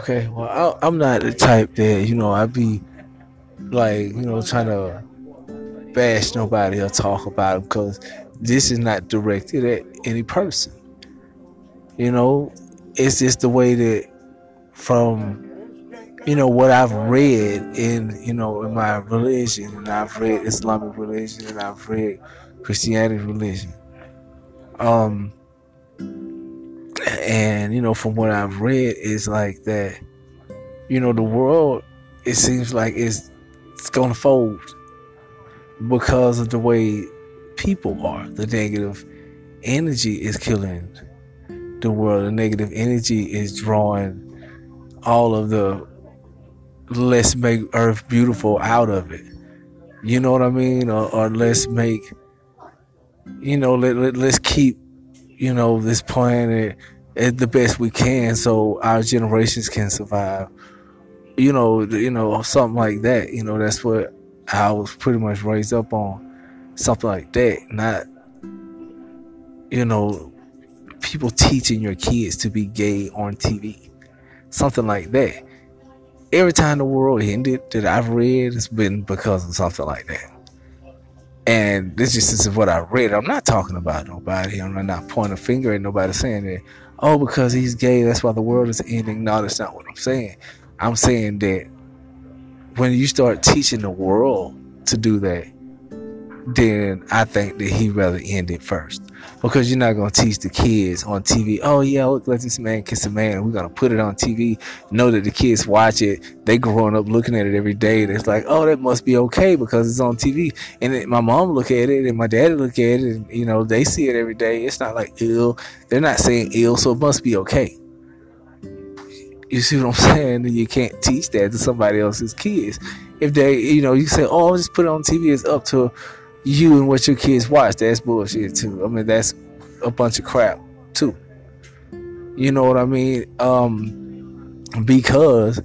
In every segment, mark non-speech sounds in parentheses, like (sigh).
Okay, well, I, am not the type that you know I be like you know trying to bash nobody or talk about them because this is not directed at any person. You know, it's just the way that from you know what I've read in you know in my religion, and I've read Islamic religion, and I've read Christianity religion. Um, and you know from what I've read is like that. You know the world. It seems like it's it's gonna fold because of the way people are. The negative energy is killing the world. The negative energy is drawing all of the let's make earth beautiful out of it. You know what I mean? Or, or let's make, you know, let, let, let's keep, you know, this planet the best we can so our generations can survive. You know, you know, something like that. You know, that's what I was pretty much raised up on. Something like that. Not, you know, people teaching your kids to be gay on TV. Something like that every time the world ended that I've read, it's been because of something like that. And this just is what I read. I'm not talking about nobody. I'm not pointing a finger at nobody saying that, oh, because he's gay, that's why the world is ending. No, that's not what I'm saying. I'm saying that when you start teaching the world to do that, then I think that he rather end it first. Because you're not gonna teach the kids on TV, oh yeah, look let this man kiss a man, we're gonna put it on TV, know that the kids watch it, they growing up looking at it every day, and it's like, oh that must be okay because it's on TV. And it, my mom look at it and my daddy look at it and you know, they see it every day. It's not like ill. They're not saying ill, so it must be okay. You see what I'm (laughs) saying? And you can't teach that to somebody else's kids. If they, you know, you say, "Oh, just put it on TV." It's up to you and what your kids watch, that's bullshit too. I mean, that's a bunch of crap too. You know what I mean? Um, because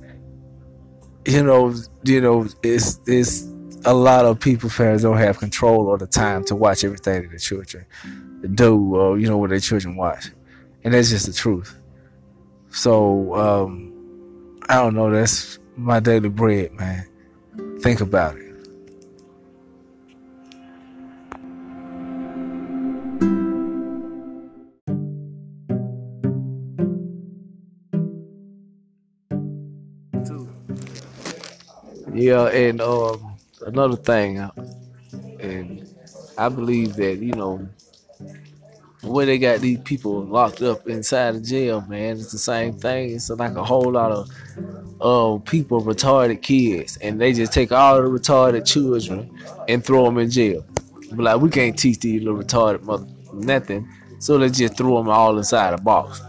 you know, you know, it's it's a lot of people parents don't have control or the time to watch everything that the children do or you know what their children watch, and that's just the truth. So um, I don't know. That's my daily bread, man. Think about it. Yeah, and um, another thing, uh, and I believe that you know where they got these people locked up inside the jail, man, it's the same thing. It's like a whole lot of uh, people, retarded kids, and they just take all the retarded children and throw them in jail. But like, we can't teach these little retarded mother nothing, so let's just throw them all inside a box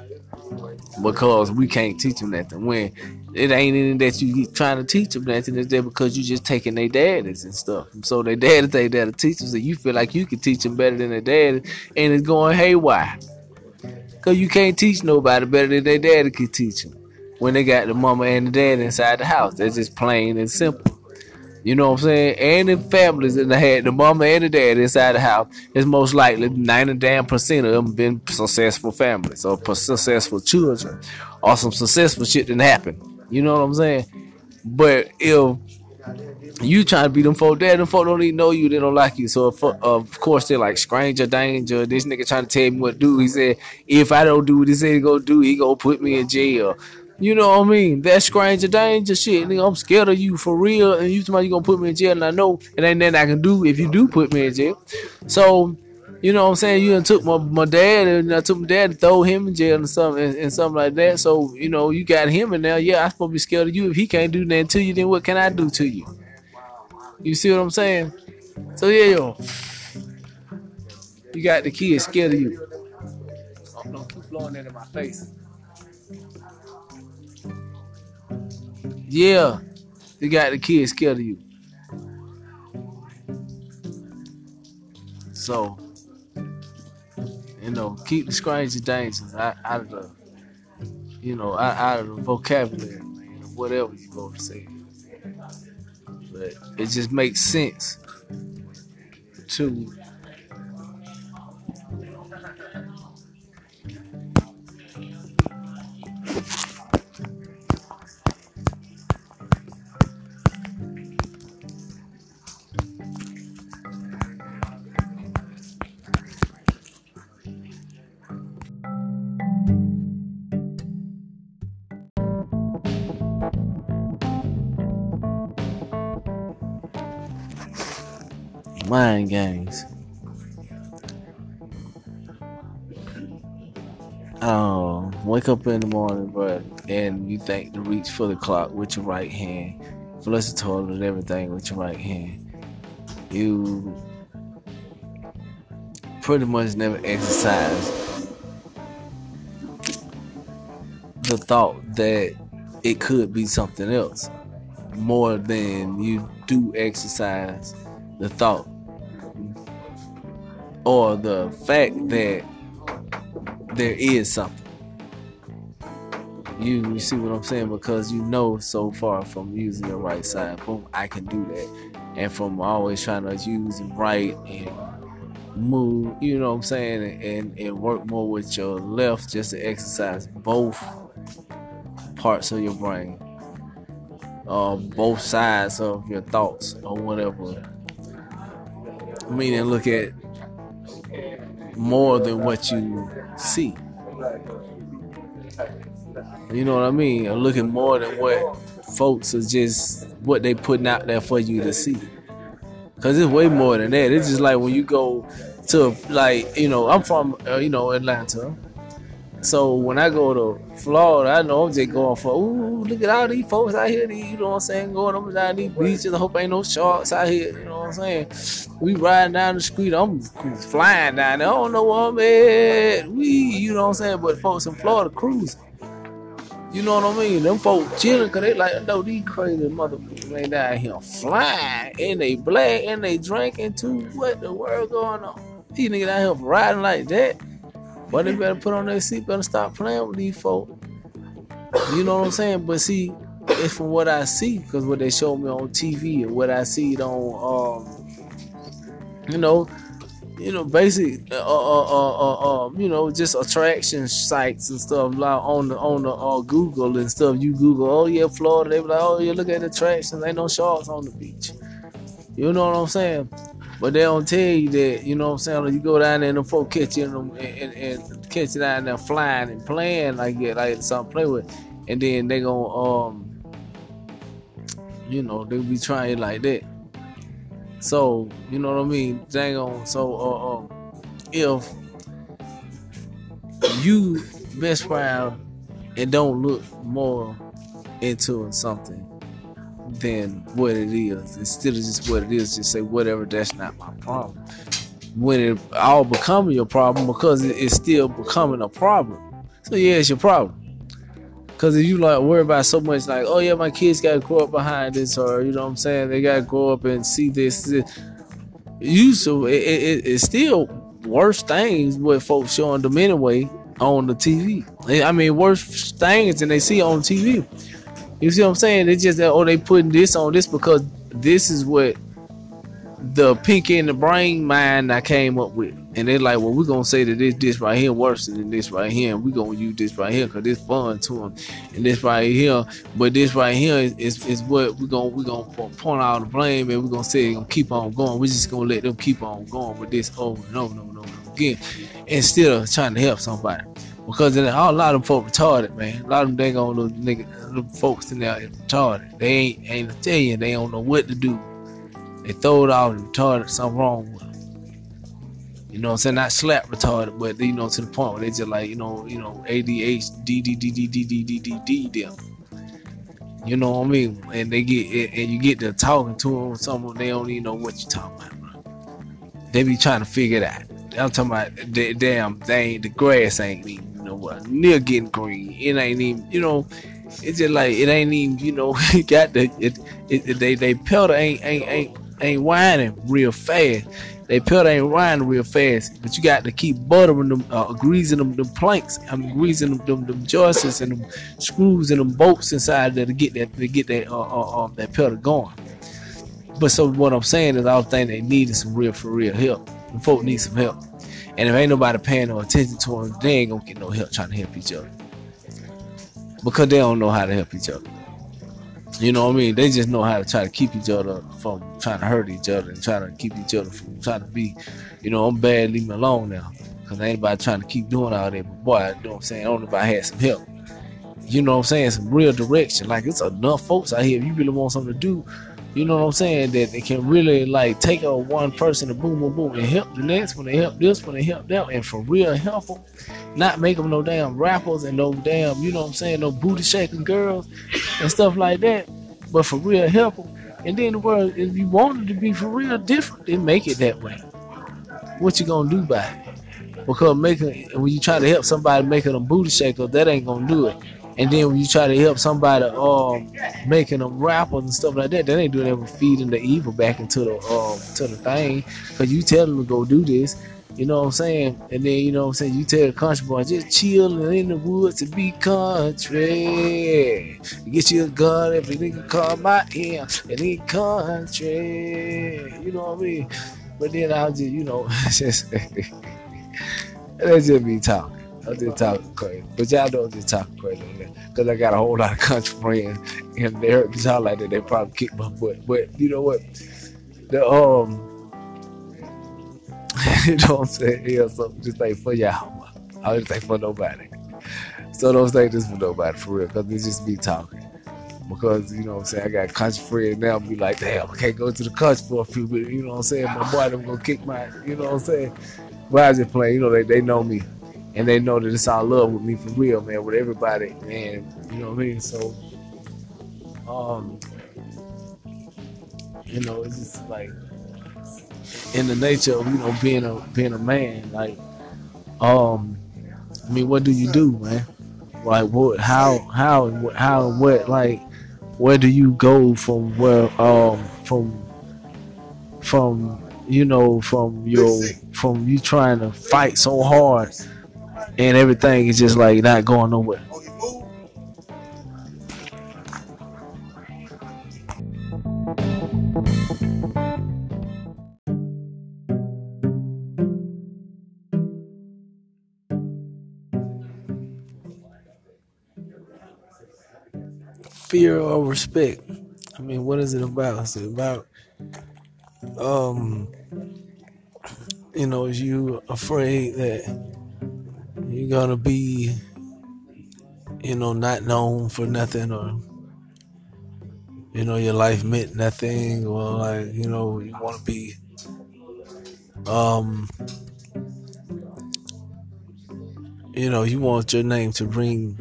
because we can't teach them nothing. When it ain't anything that you trying to teach them nothing. It's there because you just taking their daddies and stuff. So their daddies ain't there to teach them. So you feel like you can teach them better than their dad, and it's going haywire. Cause you can't teach nobody better than their daddy can teach them. When they got the mama and the dad inside the house, that's just plain and simple. You know what I'm saying? And in families that had the mama and the dad inside the house, it's most likely 90 damn percent of them been successful families or successful children or some successful shit didn't happen. You know what I'm saying? But if you trying to be them folk there, them folk don't even know you, they don't like you. So if, of course they're like stranger danger. This nigga trying to tell me what to do. He said, if I don't do what he said he gonna do, he gonna put me in jail. You know what I mean? That stranger danger shit. Nigga, I'm scared of you for real. And you somebody you gonna put me in jail, and I know it ain't nothing I can do if you do put me in jail. So you know what I'm saying? You done took my, my dad and I took my dad and throw him in jail and something and, and, something like that. So, you know, you got him in there. Yeah, I'm supposed to be scared of you. If he can't do nothing to you, then what can I do to you? You see what I'm saying? So yeah, yo. You got the kids scared of you. Oh, don't keep blowing that in my face. Yeah. You got the kids scared of you. So you know, keep the strange and dangerous out, out of the, you know, out, of the vocabulary, man, whatever you to say. But it just makes sense to mind games. Um, wake up in the morning, bro, and you think to reach for the clock with your right hand, flush the toilet and everything with your right hand. You pretty much never exercise the thought that it could be something else more than you do exercise the thought or the fact that there is something. You, you see what I'm saying? Because you know so far from using the right side, boom, I can do that. And from always trying to use right and move, you know what I'm saying, and, and work more with your left just to exercise both parts of your brain, uh, both sides of your thoughts or whatever. Meaning, look at more than what you see. You know what I mean? Or looking more than what folks are just what they putting out there for you to see. Cause it's way more than that. It's just like when you go to like you know I'm from uh, you know Atlanta, so when I go to Florida, I know I'm just going for ooh look at all these folks out here. You know what I'm saying? Going up down these beaches. I hope ain't no sharks out here. You know what I'm saying? We riding down the street. I'm flying down there. I don't know where I'm at. We you know what I'm saying? But folks in Florida cruising. You know what I mean? Them folks chilling because they like, no, these crazy motherfuckers ain't down here flying and they black and they drinking too. What the world going on? These niggas out here riding like that. But they better put on their seatbelt and stop playing with these folks. You know what I'm saying? But see, it's from what I see, because what they show me on TV and what I see on, um, you know, you know, basic, uh, uh, uh, uh, um, you know, just attraction sites and stuff like on the on the uh, Google and stuff. You Google, oh yeah, Florida. They be like, oh yeah, look at the attractions. Ain't no sharks on the beach. You know what I'm saying? But they don't tell you that, you know what I'm saying? Like you go down there and the folk catch you and, and, and catch you down there flying and playing like yeah, like something to play with. And then they gonna um you know, they be trying like that. So, you know what I mean? Dang on. So uh, um if you best friend and don't look more into something than what it is. Instead of just what it is, just say whatever. That's not my problem. When it all becoming your problem because it's still becoming a problem. So yeah, it's your problem. Cause if you like worry about so much, like oh yeah, my kids gotta grow up behind this, or you know what I'm saying, they gotta grow up and see this. this. You so it, it, it's still worse things with folks showing them anyway on the TV. I mean, worse things than they see on TV. You see what I'm saying? It's just that oh they putting this on this because this is what the pinky in the brain mind I came up with. And they're like, well, we're gonna say that this this right here worse than this right here, and we're gonna use this right here because this fun to them, and this right here. But this right here is, is, is what we're gonna we're gonna point out the blame, and we're gonna say gonna keep on going. We're just gonna let them keep on going with this oh, over and over and over, and over again, instead of trying to help somebody. Because all a lot of them folk retarded, man. A lot of them dang on those nigga, them folks in there retarded. They ain't ain't tell you they don't know what to do. They throw it out and retarded, something wrong with them. You know what I'm saying? Not slap retarded, but you know, to the point where they just like, you know, you know, ADHD, D D D D D D D D D them. You know what I mean? And they get and you get to talking to them, some they don't even know what you're talking about, bro. They be trying to figure it out. I'm talking about damn, they ain't the grass ain't even know what near getting green. It ain't even you know. It's just like it ain't even you know. (laughs) got the it, it, it they they pedal ain't ain't ain't ain't whining real fast. They pedal ain't whining real fast, but you got to keep buttering them, uh, greasing them, them planks. I'm greasing them, them, them joists and them screws and them bolts inside there to get that to get that uh, uh, uh, that pedal going. But so what I'm saying is, I think they needed some real for real help. The folk need some help. And if ain't nobody paying no attention to them, they ain't gonna get no help trying to help each other. Because they don't know how to help each other. You know what I mean? They just know how to try to keep each other from trying to hurt each other and trying to keep each other from trying to be, you know, I'm bad, leave me alone now. Because ain't nobody trying to keep doing all that. But boy, you know what I'm saying? Know if I had some help. You know what I'm saying? Some real direction. Like, it's enough folks out here. If you really want something to do, you know what I'm saying, that they can really like take a one person and boom, boom, boom, and help the next one, they help this one, they help them, and for real help them, not make them no damn rappers and no damn, you know what I'm saying, no booty shaking girls and stuff like that, but for real help them. And then the world, if you wanted to be for real different, then make it that way. What you gonna do by it? Because making when you try to help somebody making a booty shaker, that ain't gonna do it. And then when you try to help somebody um making them rappers and stuff like that, they ain't doing ever feeding the evil back into the um to the thing. Cause you tell them to go do this, you know what I'm saying? And then you know what I'm saying, you tell the country boy just chilling in the woods to be country. Get you a gun if a nigga come out here and he country. You know what I mean? But then I'll just, you know, (laughs) just let's just be talking. I'm just talking crazy. But y'all don't do just talking crazy because I got a whole lot of country friends and they heard me talk like that, they probably kick my butt. But you know what? The um (laughs) you know what I'm saying? Yeah, so just ain't for y'all. I just ain't for nobody. So don't say this for nobody for real, because it's just me talking. Because, you know what I'm saying, I got country friends now be like, damn, I can't go to the country for a few minutes, you know what I'm saying? My boy them gonna kick my you know what I'm saying? Why is just playing, you know, they, they know me and they know that it's all love with me for real, man, with everybody, man. You know what I mean? So, um, you know, it's just like in the nature of you know being a being a man, like, um, I mean, what do you do, man? Like, what, how, how, how, what, like, where do you go from where, um, from, from, you know, from your, from you trying to fight so hard and everything is just like not going nowhere. Fear or respect? I mean, what is it about? Is it about, um, you know, is you afraid that you're gonna be, you know, not known for nothing or you know your life meant nothing or like you know you want to be um you know you want your name to ring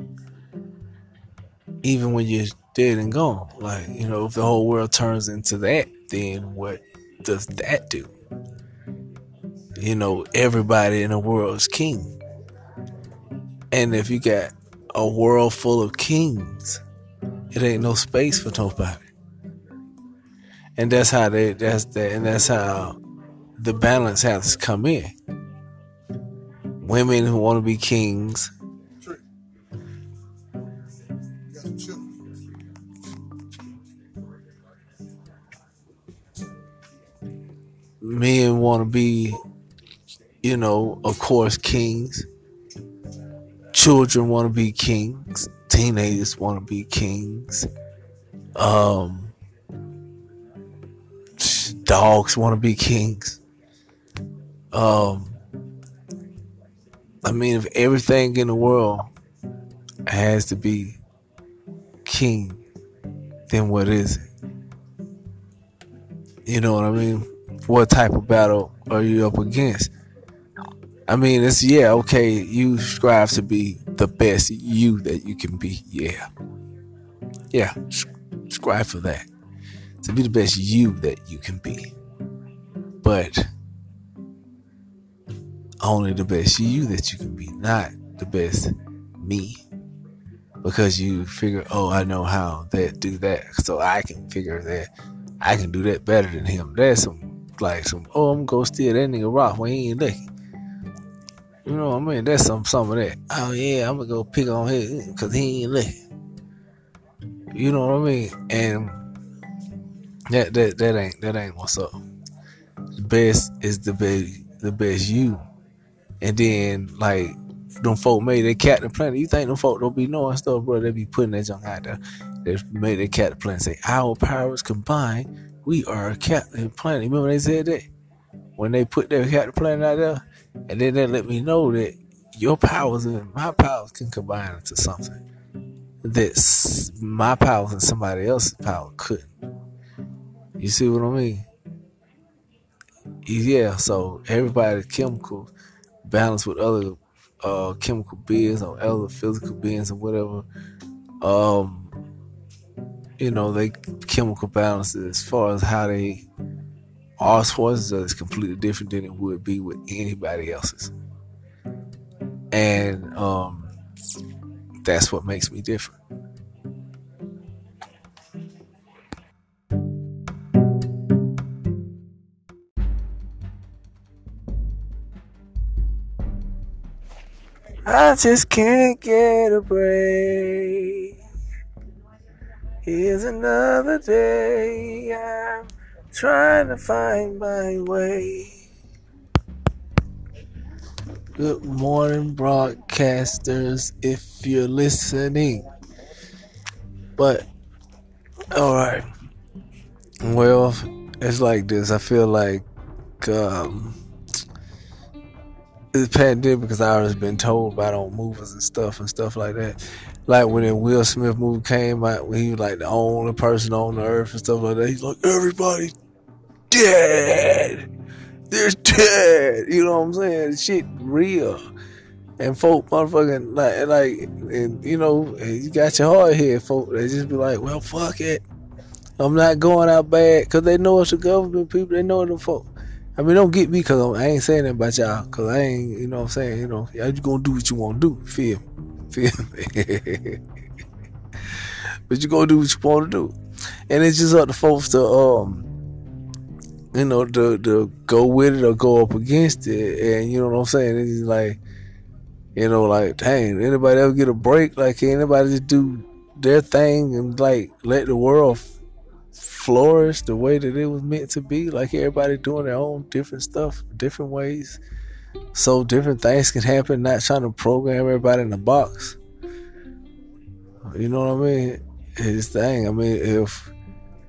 even when you're dead and gone. Like you know if the whole world turns into that then what does that do? You know everybody in the world is king and if you got a world full of kings, it ain't no space for nobody. And that's how they that's that and that's how the balance has to come in. Women who want to be kings. Men want to be, you know, of course, kings children want to be kings, teenagers want to be kings, um, dogs want to be kings. Um, I mean, if everything in the world has to be king, then what is it? You know what I mean? What type of battle are you up against? I mean, it's yeah, okay. You strive to be the best you that you can be. Yeah, yeah. Strive for that to be the best you that you can be. But only the best you that you can be, not the best me. Because you figure, oh, I know how that do that, so I can figure that I can do that better than him. That's some like some. Oh, I'm gonna steal that nigga rock when he ain't looking. You know what I mean? That's some some of that. Oh yeah, I'm gonna go pick on him because he ain't licking. You know what I mean? And that that that ain't that ain't what's up. The best is the best the best you. And then like them folk made their Captain Planet. You think them folk don't be knowing stuff, bro? They be putting that junk out there. They made their Captain Planet say, Our powers combined, we are a Captain Planet. Remember they said that? When they put their Captain Planet out there? And then they let me know that your powers and my powers can combine into something that my powers and somebody else's power couldn't. You see what I mean? Yeah, so everybody chemical balance with other uh, chemical beings or other physical beings or whatever. Um, you know, they chemical balance as far as how they our choices is completely different than it would be with anybody else's. And um, that's what makes me different. I just can't get a break. Here's another day. I'm trying to find my way. Good morning, broadcasters, if you're listening. But, alright. Well, it's like this. I feel like um, the pandemic because I always been told about on movies and stuff and stuff like that. Like when the Will Smith movie came out, when he was like the only person on the earth and stuff like that. He's like, everybody dead. They're dead. You know what I'm saying? Shit real. And folk motherfucking like like and you know, you got your heart here, folk. They just be like, Well fuck it. I'm not going out bad because they know it's the government people, they know the folk. I mean, don't get me because I ain't saying that about y'all because I ain't, you know what I'm saying? You know, y'all just gonna do what you wanna do. Feel me? (laughs) Feel me? but you gonna do what you wanna do. And it's just up to folks to, um, you know, to, to go with it or go up against it. And you know what I'm saying? It's like, you know, like, dang, anybody ever get a break? Like, can anybody just do their thing and like let the world flourish the way that it was meant to be. Like everybody doing their own different stuff, different ways. So different things can happen, not trying to program everybody in a box. You know what I mean? It's thing. I mean, if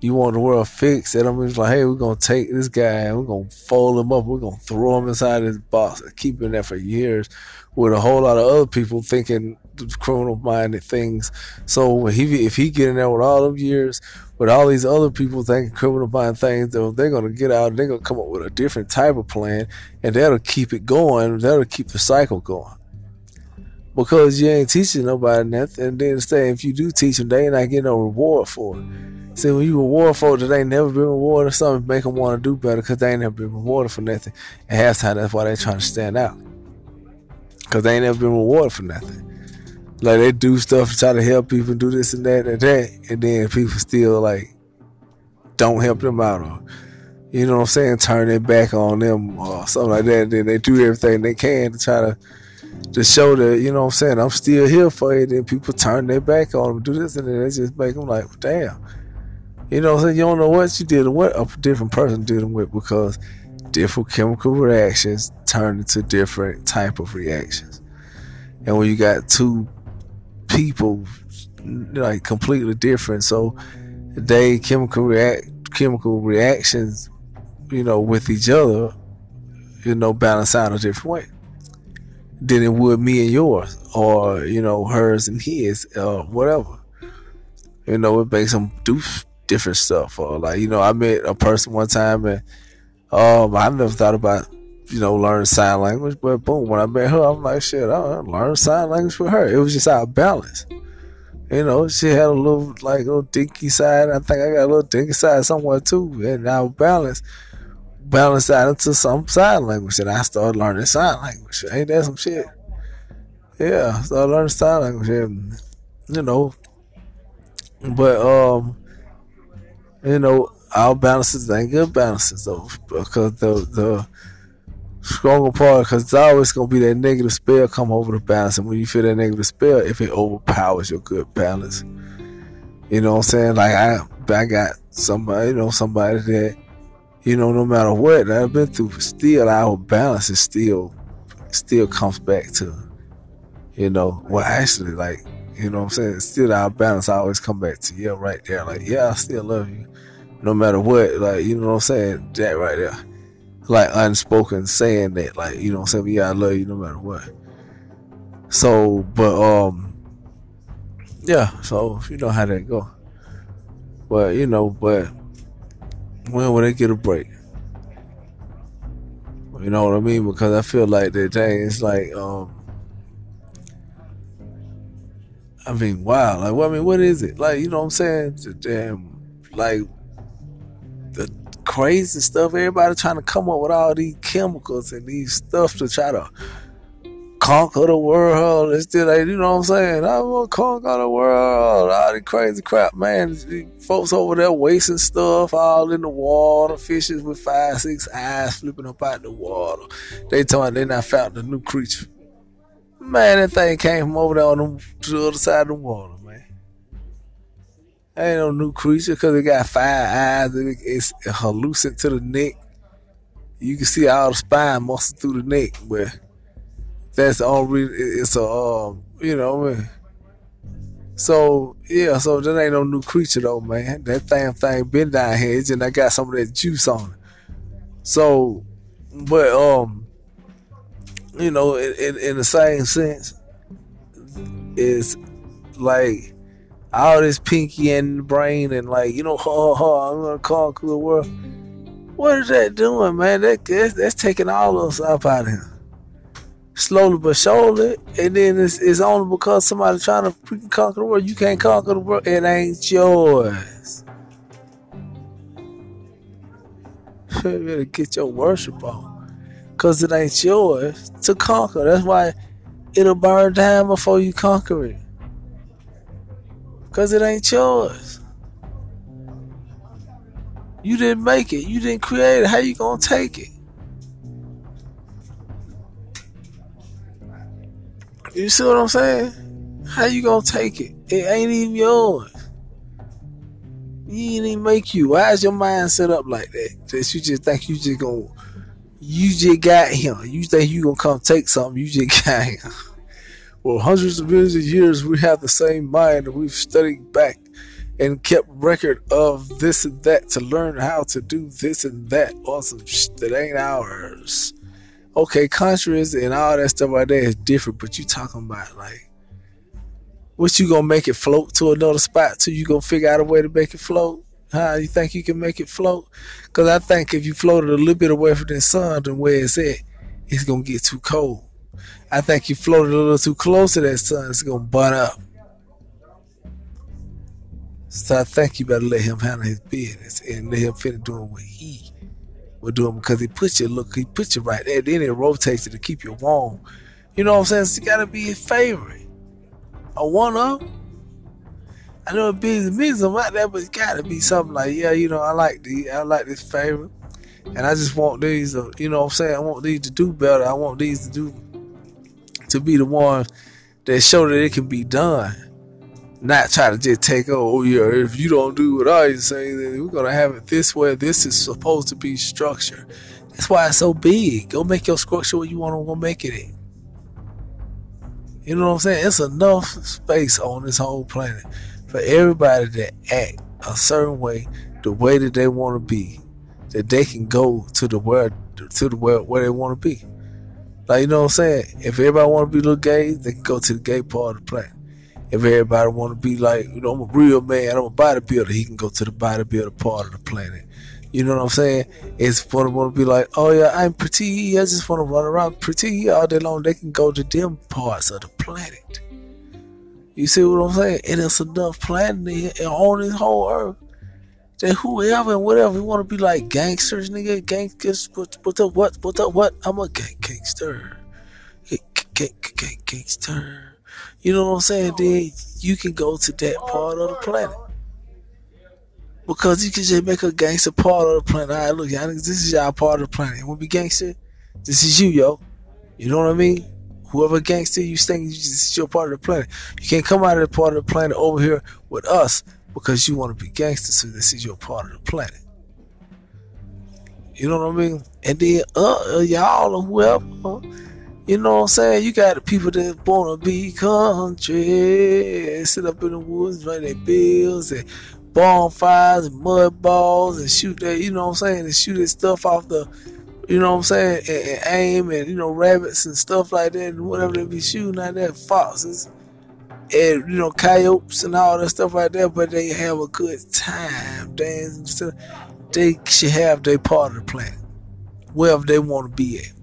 you want the world fixed, and I'm just like, hey, we're gonna take this guy we're gonna fold him up, we're gonna throw him inside this box and keep him there for years with a whole lot of other people thinking criminal minded things. So he if he get in there with all them years, with all these other people thinking criminal minded things, though, they're gonna get out. They're gonna come up with a different type of plan, and that'll keep it going. That'll keep the cycle going. Because you ain't teaching nobody nothing, and then say if you do teach them, they ain't not getting no reward for it. See, when you reward folks that ain't never been rewarded or something, make them want to do better because they ain't never been rewarded for nothing. At halftime, that's why they trying to stand out. Because they ain't never been rewarded for nothing. Like they do stuff to try to help people do this and that and that, and then people still like don't help them out or you know what I'm saying, turn their back on them or something like that. And then they do everything they can to try to to show that, you know what I'm saying, I'm still here for you. Then people turn their back on them, do this, and then they just make them like, damn. You know what I'm saying? You don't know what you did and what a different person dealing with because different chemical reactions turn into different type of reactions. And when you got two people like completely different. So they chemical react chemical reactions, you know, with each other, you know, balance out a different way than it would me and yours, or you know, hers and his, or whatever. You know, it makes them do different stuff. Or like, you know, I met a person one time and um, I never thought about you know, learn sign language. But boom, when I met her, I'm like, shit, I learned sign language with her. It was just out of balance. You know, she had a little like little dinky side. I think I got a little dinky side somewhere too. And our balance balanced out into some sign language. And I started learning sign language. Ain't that some shit? Yeah, I started learning sign language. And, you know, but, um, you know, our balances ain't good balances though, because the, the, stronger part because it's always to be that negative spell come over the balance. And when you feel that negative spell, if it overpowers your good balance, you know what I'm saying? Like I, I got somebody, you know, somebody that, you know, no matter what I've been through, still our balance is still, still comes back to, you know, well, actually, like, you know what I'm saying? Still our balance I always come back to, yeah, right there. Like, yeah, I still love you. No matter what, like, you know what I'm saying? That right there like unspoken saying that, like, you know what I'm saying? Yeah, I love you no matter what. So, but, um, yeah, so you know how that go. But, you know, but When will they get a break? You know what I mean? Because I feel like that thing is like, um, I mean, wow. Like, well, I mean, what is it? Like, you know what I'm saying? The Damn, like the crazy stuff. Everybody trying to come up with all these chemicals and these stuff to try to conquer the world. It's still like, you know what I'm saying? I want to conquer the world. All the crazy crap, man. Folks over there wasting stuff all in the water. Fishes with five, six eyes flipping up out the water. They told me they not found the new creature. Man, that thing came from over there on the, the other side of the water, man. Ain't no new creature because it got five eyes and it's hallucinant to the neck. You can see all the spine muscle through the neck, but that's all. reason it's a um, you know, man. So yeah, so that ain't no new creature though, man. That damn thing been down here, and I got some of that juice on it. So, but um, you know, in, in, in the same sense, is like all this pinky and brain and like you know, (laughs) ha ha, I'm gonna conquer the world. What is that doing, man? That that's, that's taking all of us up out of here slowly but surely, and then it's, it's only because somebody trying to freaking conquer the world. You can't conquer the world. It ain't yours. (laughs) you better get your worship on. Cause it ain't yours to conquer. That's why it'll burn down before you conquer it. Cause it ain't yours. You didn't make it. You didn't create it. How you gonna take it? You see what I'm saying? How you gonna take it? It ain't even yours. You ain't even make you. Why is your mind set up like that? You just think you just gonna, you just got him. You think you gonna come take something? You just (laughs) got him. Well, hundreds of millions of years, we have the same mind, we've studied back and kept record of this and that to learn how to do this and that on some shit that ain't ours okay, conscious and all that stuff like that is different, but you talking about like what you gonna make it float to another spot till you gonna figure out a way to make it float? Huh? You think you can make it float? Cause I think if you floated a little bit away from the sun than where it's at, it's gonna get too cold. I think you floated a little too close to that sun, it's gonna burn up. So I think you better let him handle his business and let him finish doing what he will do them because he puts you look, he puts you right there. Then it rotates it to keep you warm. You know what I'm saying? You gotta be his favorite. A one up. I know it be me some out there, but it's gotta be something like, yeah, you know, I like the I like this favorite. And I just want these, you know what I'm saying? I want these to do better. I want these to do, to be the ones that show that it can be done not try to just take over. Oh yeah, if you don't do what I say, then we're gonna have it this way. This is supposed to be structure. That's why it's so big. Go make your structure what you want to go make it in. You know what I'm saying? It's enough space on this whole planet for everybody to act a certain way, the way that they want to be, that they can go to the world to the world where they want to be. Like you know what I'm saying? If everybody want to be little gay, they can go to the gay part of the planet if everybody want to be like, you know, I'm a real man, I'm a bodybuilder, he can go to the bodybuilder part of the planet. You know what I'm saying? It's for them want to be like, oh yeah, I'm pretty. I just want to run around pretty all day long. They can go to them parts of the planet. You see what I'm saying? And it's enough planet on this whole earth that whoever and whatever want to be like gangsters, nigga, gangsters. What, what up? What? What up? What? I'm a gang gangster. Gang, gang, gang, gangster. You know what I'm saying? Then you can go to that part of the planet. Because you can just make a gangster part of the planet. All right, look, y'all, this is y'all part of the planet. To be gangster? This is you, yo. You know what I mean? Whoever gangster you think this is your part of the planet. You can't come out of the part of the planet over here with us because you want to be gangster, so this is your part of the planet. You know what I mean? And then uh, uh y'all or whoever, you know what I'm saying? You got the people that wanna be country, sit up in the woods, write their bills and bonfires and mud balls and shoot that, you know what I'm saying, and shoot that stuff off the, you know what I'm saying, and, and aim and, you know, rabbits and stuff like that and whatever they be shooting out there, foxes and, you know, coyotes and all that stuff like that, but they have a good time dancing. they should have their part of the planet, wherever they want to be at.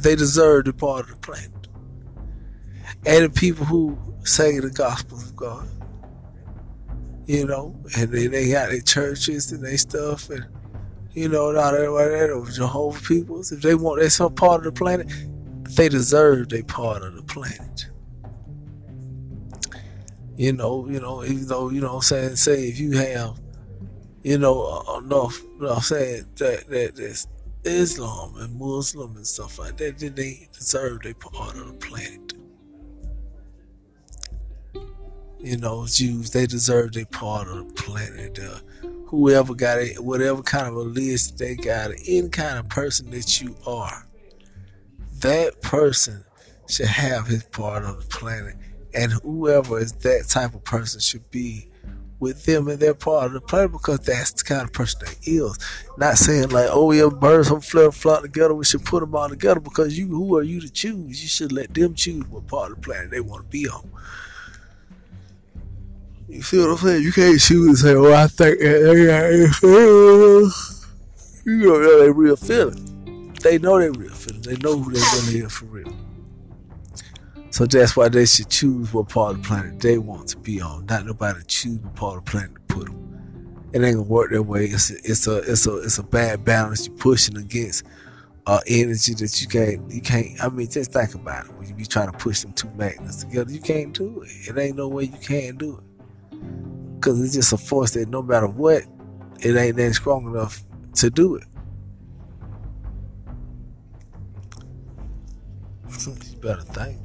They deserve the part of the planet. And the people who say the gospel of God, you know, and they, they got their churches and their stuff, and you know, not everybody there, Jehovah peoples, if they want their some part of the planet, they deserve their part of the planet. You know, you know, even though, you know I'm saying, say if you have, you know, enough, you know I'm saying, that, that there's Islam and Muslim and stuff like that, then they deserve their part of the planet. You know, Jews, they deserve their part of the planet. Uh, whoever got it, whatever kind of a list they got, any kind of person that you are, that person should have his part of the planet. And whoever is that type of person should be with them and their part of the planet because that's the kind of person they is. Not saying like, oh yeah, birds will flip flop together. We should put them all together because you, who are you to choose? You should let them choose what part of the planet they want to be on. You feel what I'm saying? You can't choose and say, "Oh, I think they You know they real feeling. They know they real feeling. They know who they really is for real. So that's why they should choose what part of the planet they want to be on. Not nobody choose what part of the planet to put them. It ain't gonna work that way. It's a, it's a it's a it's a bad balance you're pushing against uh, energy that you can't you can't. I mean, just think about it. When you be trying to push them two magnets together, you can't do it. It ain't no way you can do it. Because it's just a force that no matter what, it ain't that strong enough to do it. (laughs) you better think.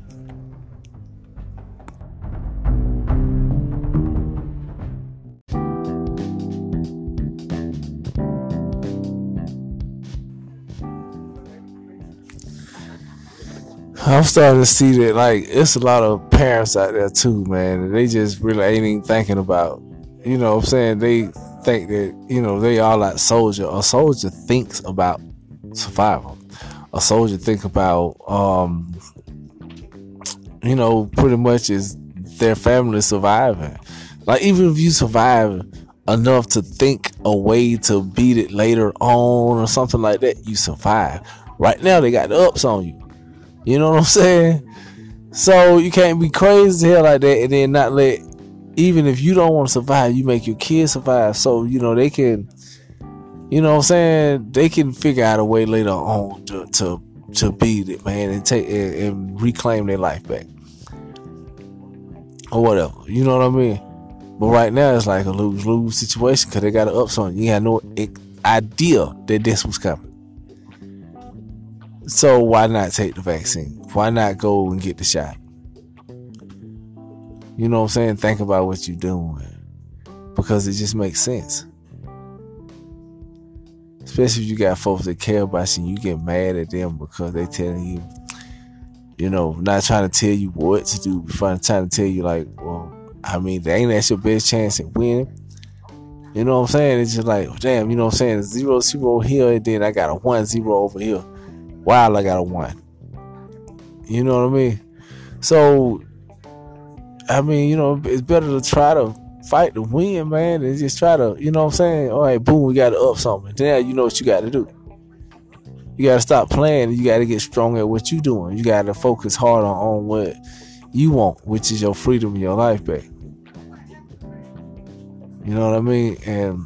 I'm starting to see that like it's a lot of parents out there too, man. They just really ain't even thinking about, you know, what I'm saying they think that you know they are like soldier. A soldier thinks about survival. A soldier think about, um, you know, pretty much is their family surviving. Like even if you survive enough to think a way to beat it later on or something like that, you survive. Right now they got the ups on you. You know what I'm saying? So you can't be crazy hell like that and then not let even if you don't want to survive, you make your kids survive. So, you know, they can you know what I'm saying, they can figure out a way later on to to, to beat it, man, and take and, and reclaim their life back. Or whatever. You know what I mean? But right now it's like a lose lose situation because they got an ups on you. You got no idea that this was coming. So why not take the vaccine? Why not go and get the shot? You know what I'm saying? Think about what you're doing. Because it just makes sense. Especially if you got folks that care about you, you get mad at them because they telling you, you know, not trying to tell you what to do, but trying to tell you like, well, I mean, they ain't that's your best chance at winning. You know what I'm saying? It's just like, damn, you know what I'm saying? Zero zero here, and then I got a one zero over here. Wow, I got a one. You know what I mean? So, I mean, you know, it's better to try to fight to win, man, and just try to, you know what I'm saying? All right, boom, we got to up something. Then you know what you got to do. You got to stop playing. You got to get strong at what you're doing. You got to focus hard on, on what you want, which is your freedom your life back. You know what I mean? And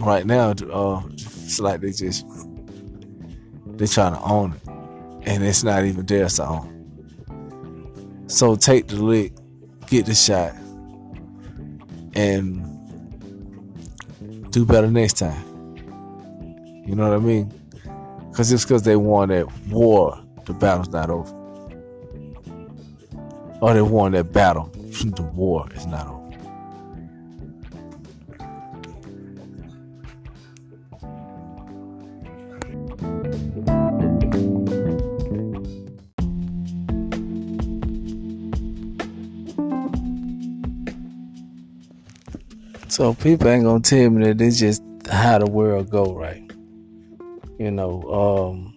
right now, uh, it's like they just they're trying to own it. And it's not even their song. So take the lick, get the shot, and do better next time. You know what I mean? Because it's because they won that war, the battle's not over. Or they won that battle, (laughs) the war is not over. So people ain't gonna tell me that it's just how the world go, right? You know, um,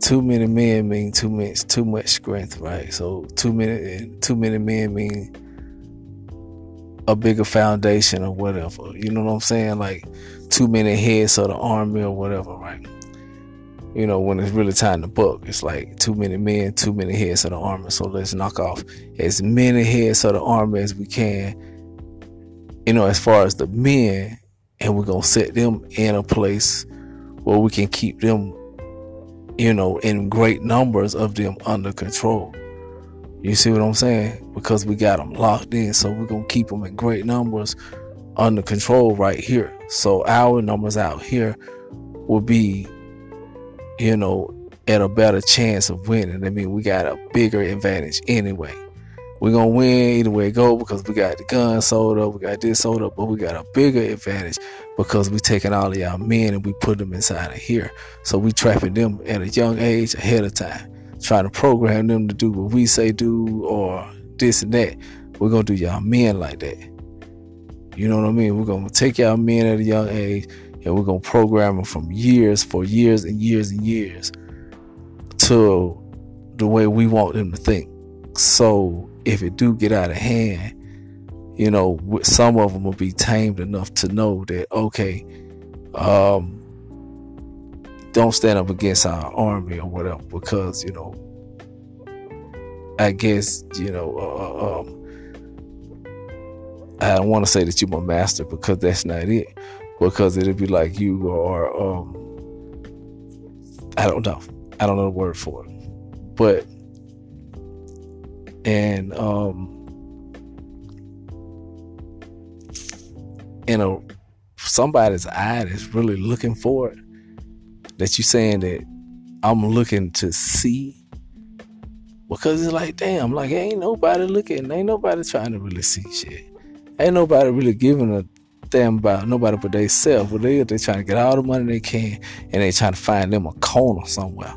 too many men mean too much too much strength, right? So too many too many men mean a bigger foundation or whatever. You know what I'm saying? Like too many heads of the army or whatever, right? You know, when it's really time to book, it's like too many men, too many heads of the army. So let's knock off as many heads of the army as we can. You know, as far as the men, and we're gonna set them in a place where we can keep them, you know, in great numbers of them under control. You see what I'm saying? Because we got them locked in, so we're gonna keep them in great numbers under control right here. So our numbers out here will be, you know, at a better chance of winning. I mean, we got a bigger advantage anyway. We're gonna win either way it go because we got the gun sold up, we got this sold up, but we got a bigger advantage because we taking all of y'all men and we put them inside of here. So we trapping them at a young age ahead of time trying to program them to do what we say do or this and that. We're gonna do y'all men like that. You know what I mean? We're gonna take y'all men at a young age and we're gonna program them from years for years and years and years to the way we want them to think. So if it do get out of hand, you know, some of them will be tamed enough to know that okay, um, don't stand up against our army or whatever because you know i guess you know uh, uh um, i don't want to say that you're my master because that's not it because it'd be like you are um i don't know. I don't know the word for it. But and um in a somebody's eye that's really looking for it that you saying that I'm looking to see because it's like damn like ain't nobody looking ain't nobody trying to really see shit. Ain't nobody really giving a damn about nobody but they self but they they trying to get all the money they can and they trying to find them a corner somewhere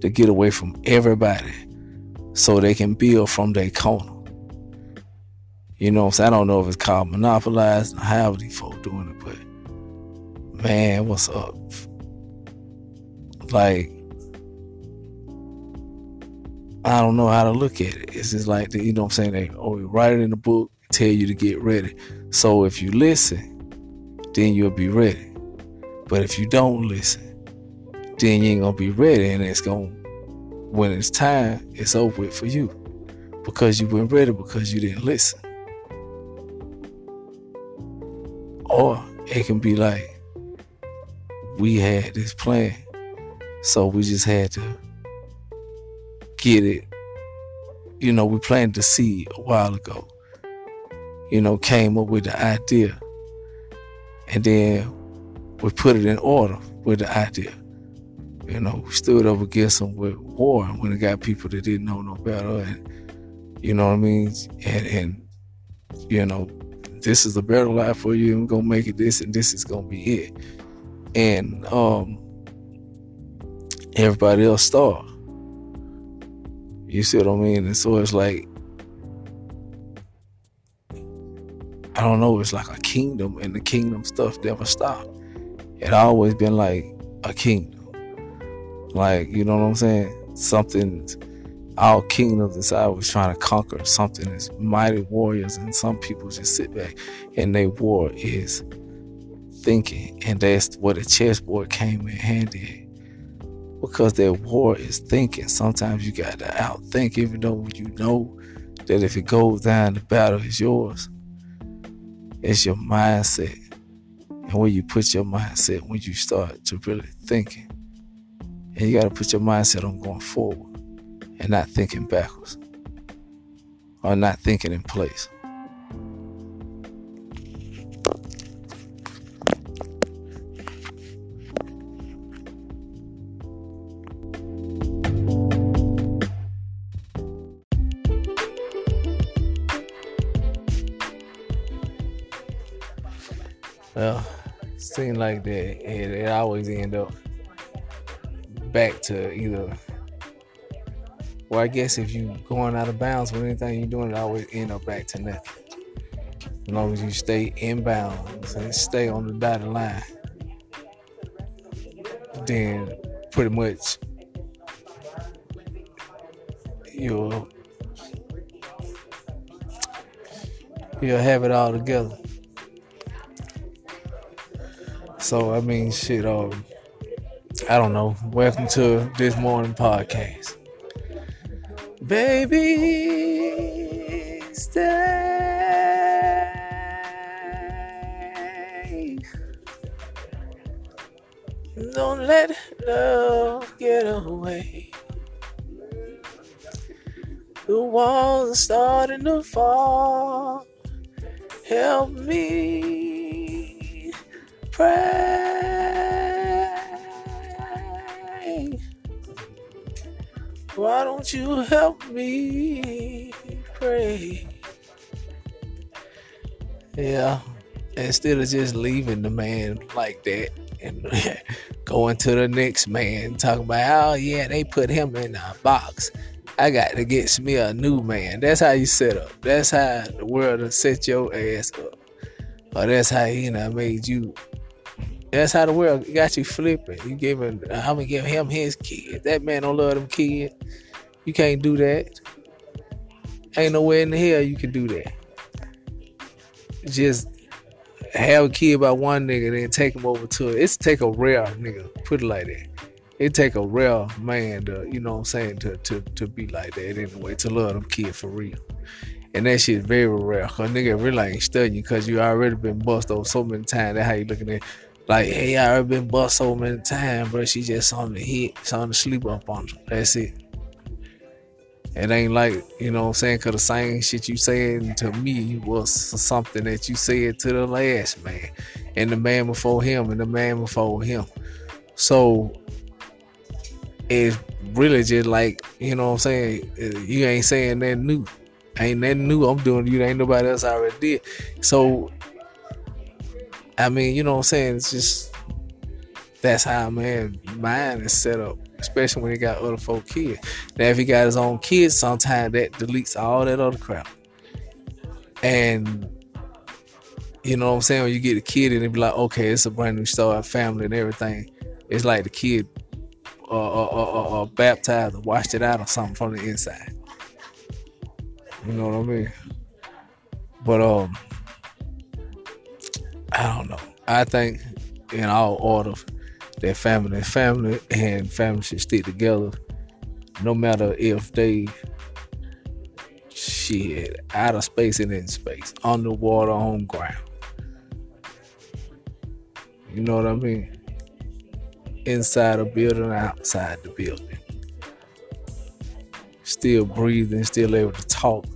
to get away from everybody so they can build from their corner you know what I'm saying? I don't know if it's called monopolized or how these folks doing it, but man, what's up? Like, I don't know how to look at it. It's just like, you know what I'm saying? They, oh, write it in the book, tell you to get ready. So if you listen, then you'll be ready. But if you don't listen, then you ain't gonna be ready, and it's gonna when it's time, it's over with for you because you weren't ready because you didn't listen. Or it can be like we had this plan so we just had to get it. You know, we planted the seed a while ago. You know, came up with the idea. And then we put it in order with the idea. You know, we stood up against them with war when it got people that didn't know no better. And, you know what I mean? And, and you know, this is a better life for you. I'm going to make it this and this is going to be it. And, um, everybody else starve. You see what I mean? And so it's like, I don't know, it's like a kingdom, and the kingdom stuff never stopped. It always been like a kingdom. Like, you know what I'm saying? Something, our kingdoms inside was trying to conquer something as mighty warriors, and some people just sit back and they war is thinking. And that's where the chessboard came in handy because that war is thinking. Sometimes you got to outthink, even though you know that if it goes down, the battle is yours. It's your mindset. And where you put your mindset when you start to really thinking. And you got to put your mindset on going forward and not thinking backwards or not thinking in place. Well, seems like that it, it always end up back to either. Well, I guess if you going out of bounds with anything you're doing, it always end up back to nothing. As long as you stay in bounds and stay on the dotted line, then pretty much you'll he'll have it all together. So I mean, shit. Um, I don't know. Welcome to this morning podcast, baby. Stay. Don't let love get away. The walls are starting to fall. Help me pray. Why don't you help me pray? Yeah, instead of just leaving the man like that and (laughs) going to the next man, talking about, oh yeah, they put him in a box. I got to get me a new man. That's how you set up. That's how the world will set your ass up. Or that's how you know made you. That's how the world got you flipping. You giving. I'm gonna give him his kid. That man don't love them kids. You can't do that. Ain't nowhere in the hell you can do that. Just have a kid by one nigga, then take him over to it. It's take a rare nigga. Put it like that it take a real man to, you know what I'm saying, to to to be like that anyway, to love them kids for real. And that shit very rare. Cause nigga really ain't studying cause you already been bust over so many times. That's how you looking at like, hey, I already been bust so many times, bro. She just on the hit, on the sleep up on. That's it. It ain't like, you know what I'm saying, cause the same shit you saying to me was something that you said to the last man. And the man before him and the man before him. So it's really just like, you know what I'm saying? You ain't saying that new. Ain't that new I'm doing you ain't nobody else already did. So I mean, you know what I'm saying? It's just that's how man mind is set up, especially when he got other folk kids. Now if he got his own kids, sometimes that deletes all that other crap. And you know what I'm saying? When you get a kid and it be like, okay, it's a brand new start, family and everything. It's like the kid or, or, or, or baptized or washed it out or something from the inside. You know what I mean? But um, I don't know. I think in all order that family and family and family should stick together, no matter if they shit out of space and in space, underwater, on ground. You know what I mean? inside a building outside the building. Still breathing, still able to talk,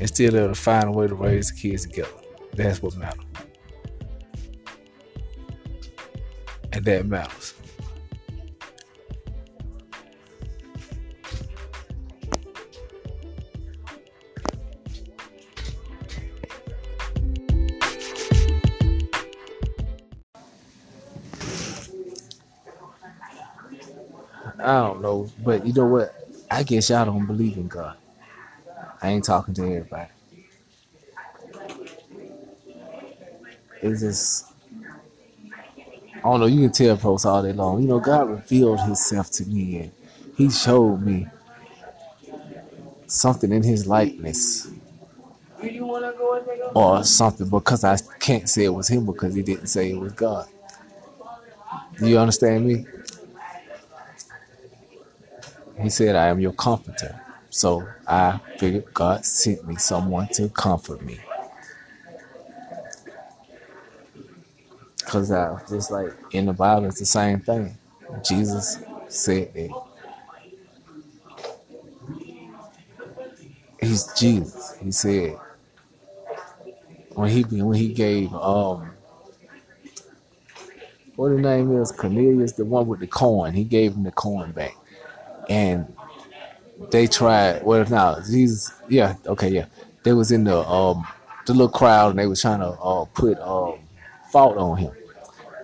and still able to find a way to raise the kids together. That's what matters. And that matters. I don't know, but you know what? I guess y'all don't believe in God. I ain't talking to everybody. It's just, I don't know. You can tell folks all day long. You know, God revealed Himself to me, and He showed me something in His likeness, or something because I can't say it was Him because He didn't say it was God. Do you understand me? He said, I am your comforter. So I figured God sent me someone to comfort me. Because I just like in the Bible, it's the same thing. Jesus said that he's Jesus. He said when he when he gave um what the name is Cornelius, the one with the coin. He gave him the coin back and they tried. Well, now Jesus, yeah, okay, yeah, they was in the um the little crowd and they was trying to uh put um fault on him,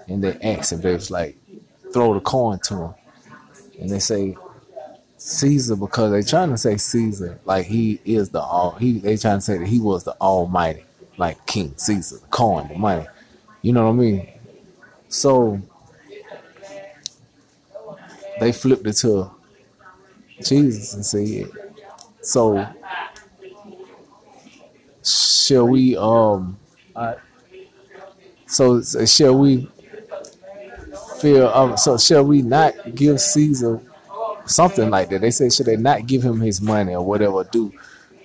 and they asked him. They was like, throw the coin to him, and they say Caesar because they trying to say Caesar like he is the all. He they trying to say that he was the Almighty, like King Caesar, the coin, the money. You know what I mean? So they flipped it to Jesus and said, so shall we um so uh, shall we feel um so shall we not give Caesar something like that? They say should they not give him his money or whatever do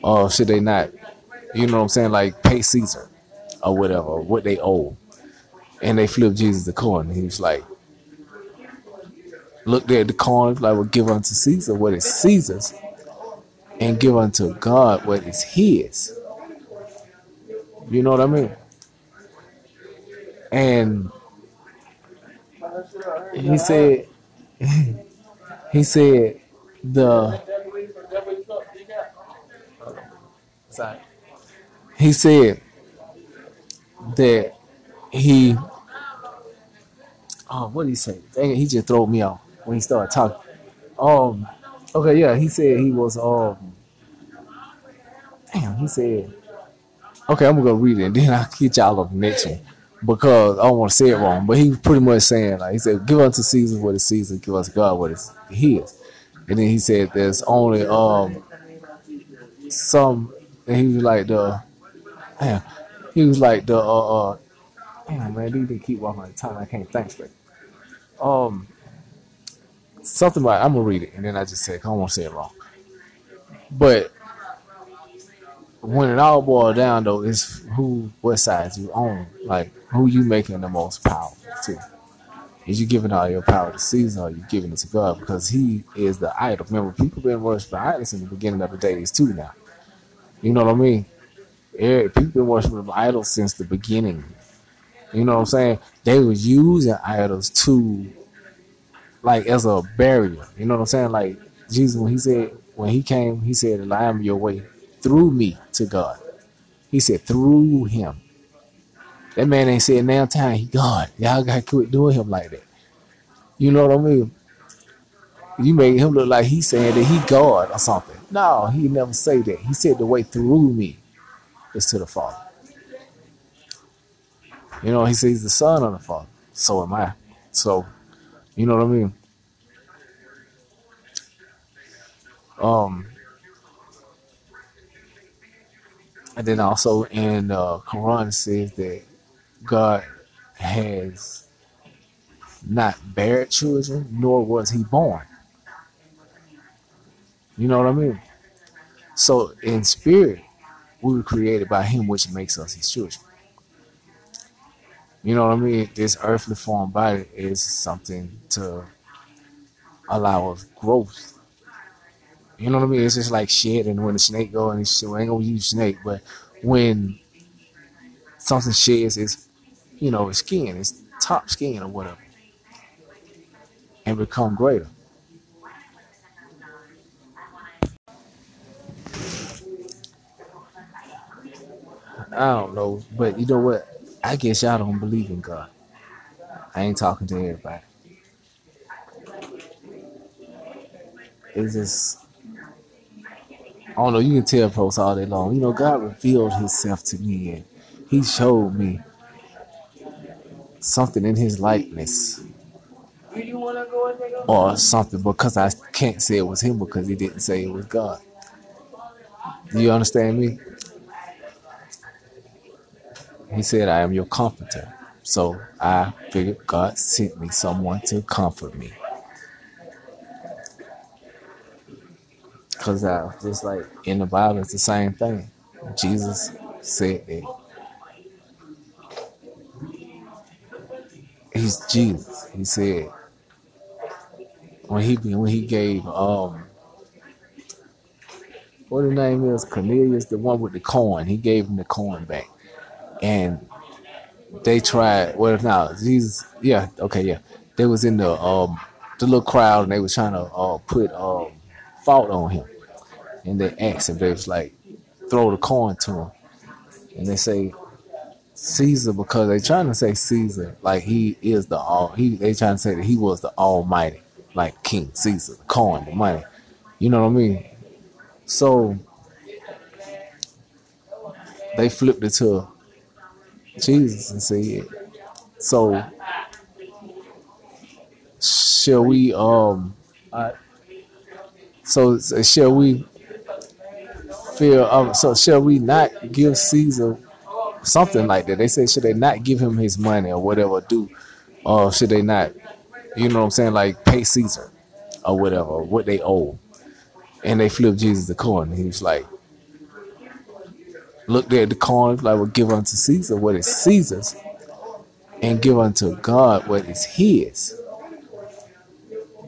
or should they not you know what I'm saying like pay Caesar or whatever what they owe. And they flipped Jesus the coin. He was like looked at the coin like well give unto Caesar what is Caesar's and give unto God what is his. You know what I mean? And he said, he said, the, he said that he, oh, what did he say? Dang it, he just threw me off when he started talking. Um, okay, yeah, he said he was, um, damn, he said, Okay, I'm gonna read it and then I'll get y'all the next one because I don't want to say it wrong. But he was pretty much saying like he said, "Give unto Caesar what is Caesar, give unto God what is His." And then he said, "There's only um some." And he was like the, damn, he was like the uh, uh damn man, these didn't keep walking the time. I can't think. Um, something like I'm gonna read it and then I just said I don't want to say it wrong. But when it all boils down though, it's who what sides you own. Like who you making the most powerful to. Is you giving all your power to Caesar or you giving it to God? Because he is the idol. Remember, people been worshiping idols in the beginning of the days too now. You know what I mean? Yeah, people been worshiping idols since the beginning. You know what I'm saying? They was using idols to like as a barrier. You know what I'm saying? Like Jesus when he said when he came, he said, I am your way through me to God. He said through him. That man ain't said now time he gone. Y'all gotta quit doing him like that. You know what I mean? You make him look like he's saying that he God or something. No, he never say that. He said the way through me is to the Father. You know, he says the son of the Father. So am I. So, you know what I mean? Um, And then also in uh, Quran says that God has not bared children, nor was he born. You know what I mean? So in spirit, we were created by him, which makes us his children. You know what I mean? This earthly form body is something to allow us growth you know what I mean? It's just like shit. And when the snake go and shit, we ain't gonna use snake, but when something sheds its, you know, its skin, its top skin or whatever, and become greater. I don't know, but you know what? I guess y'all don't believe in God. I ain't talking to everybody. It's just I don't know, you can tell folks all day long. You know, God revealed himself to me and he showed me something in his likeness. Or something because I can't say it was him because he didn't say it was God. Do you understand me? He said, I am your comforter. So I figured God sent me someone to comfort me. Because uh, just like in the Bible, it's the same thing. Jesus said that he's Jesus. He said when he when he gave um what the name is Cornelius, the one with the coin. He gave him the coin back, and they tried. Well, now Jesus, yeah, okay, yeah, they was in the um the little crowd, and they was trying to uh put um fault on him and they ask if they was like throw the coin to him, and they say Caesar because they trying to say Caesar like he is the all he they trying to say that he was the Almighty like King Caesar, the coin, the money. You know what I mean? So they flipped it to Jesus and said, "So shall we um?" Uh, so shall we fear of um, so shall we not give Caesar something like that? They say should they not give him his money or whatever do, or should they not, you know what I'm saying, like pay Caesar or whatever what they owe, and they flipped Jesus the coin. He was like, looked at the coin like, well, give unto Caesar what is Caesar's, and give unto God what is His.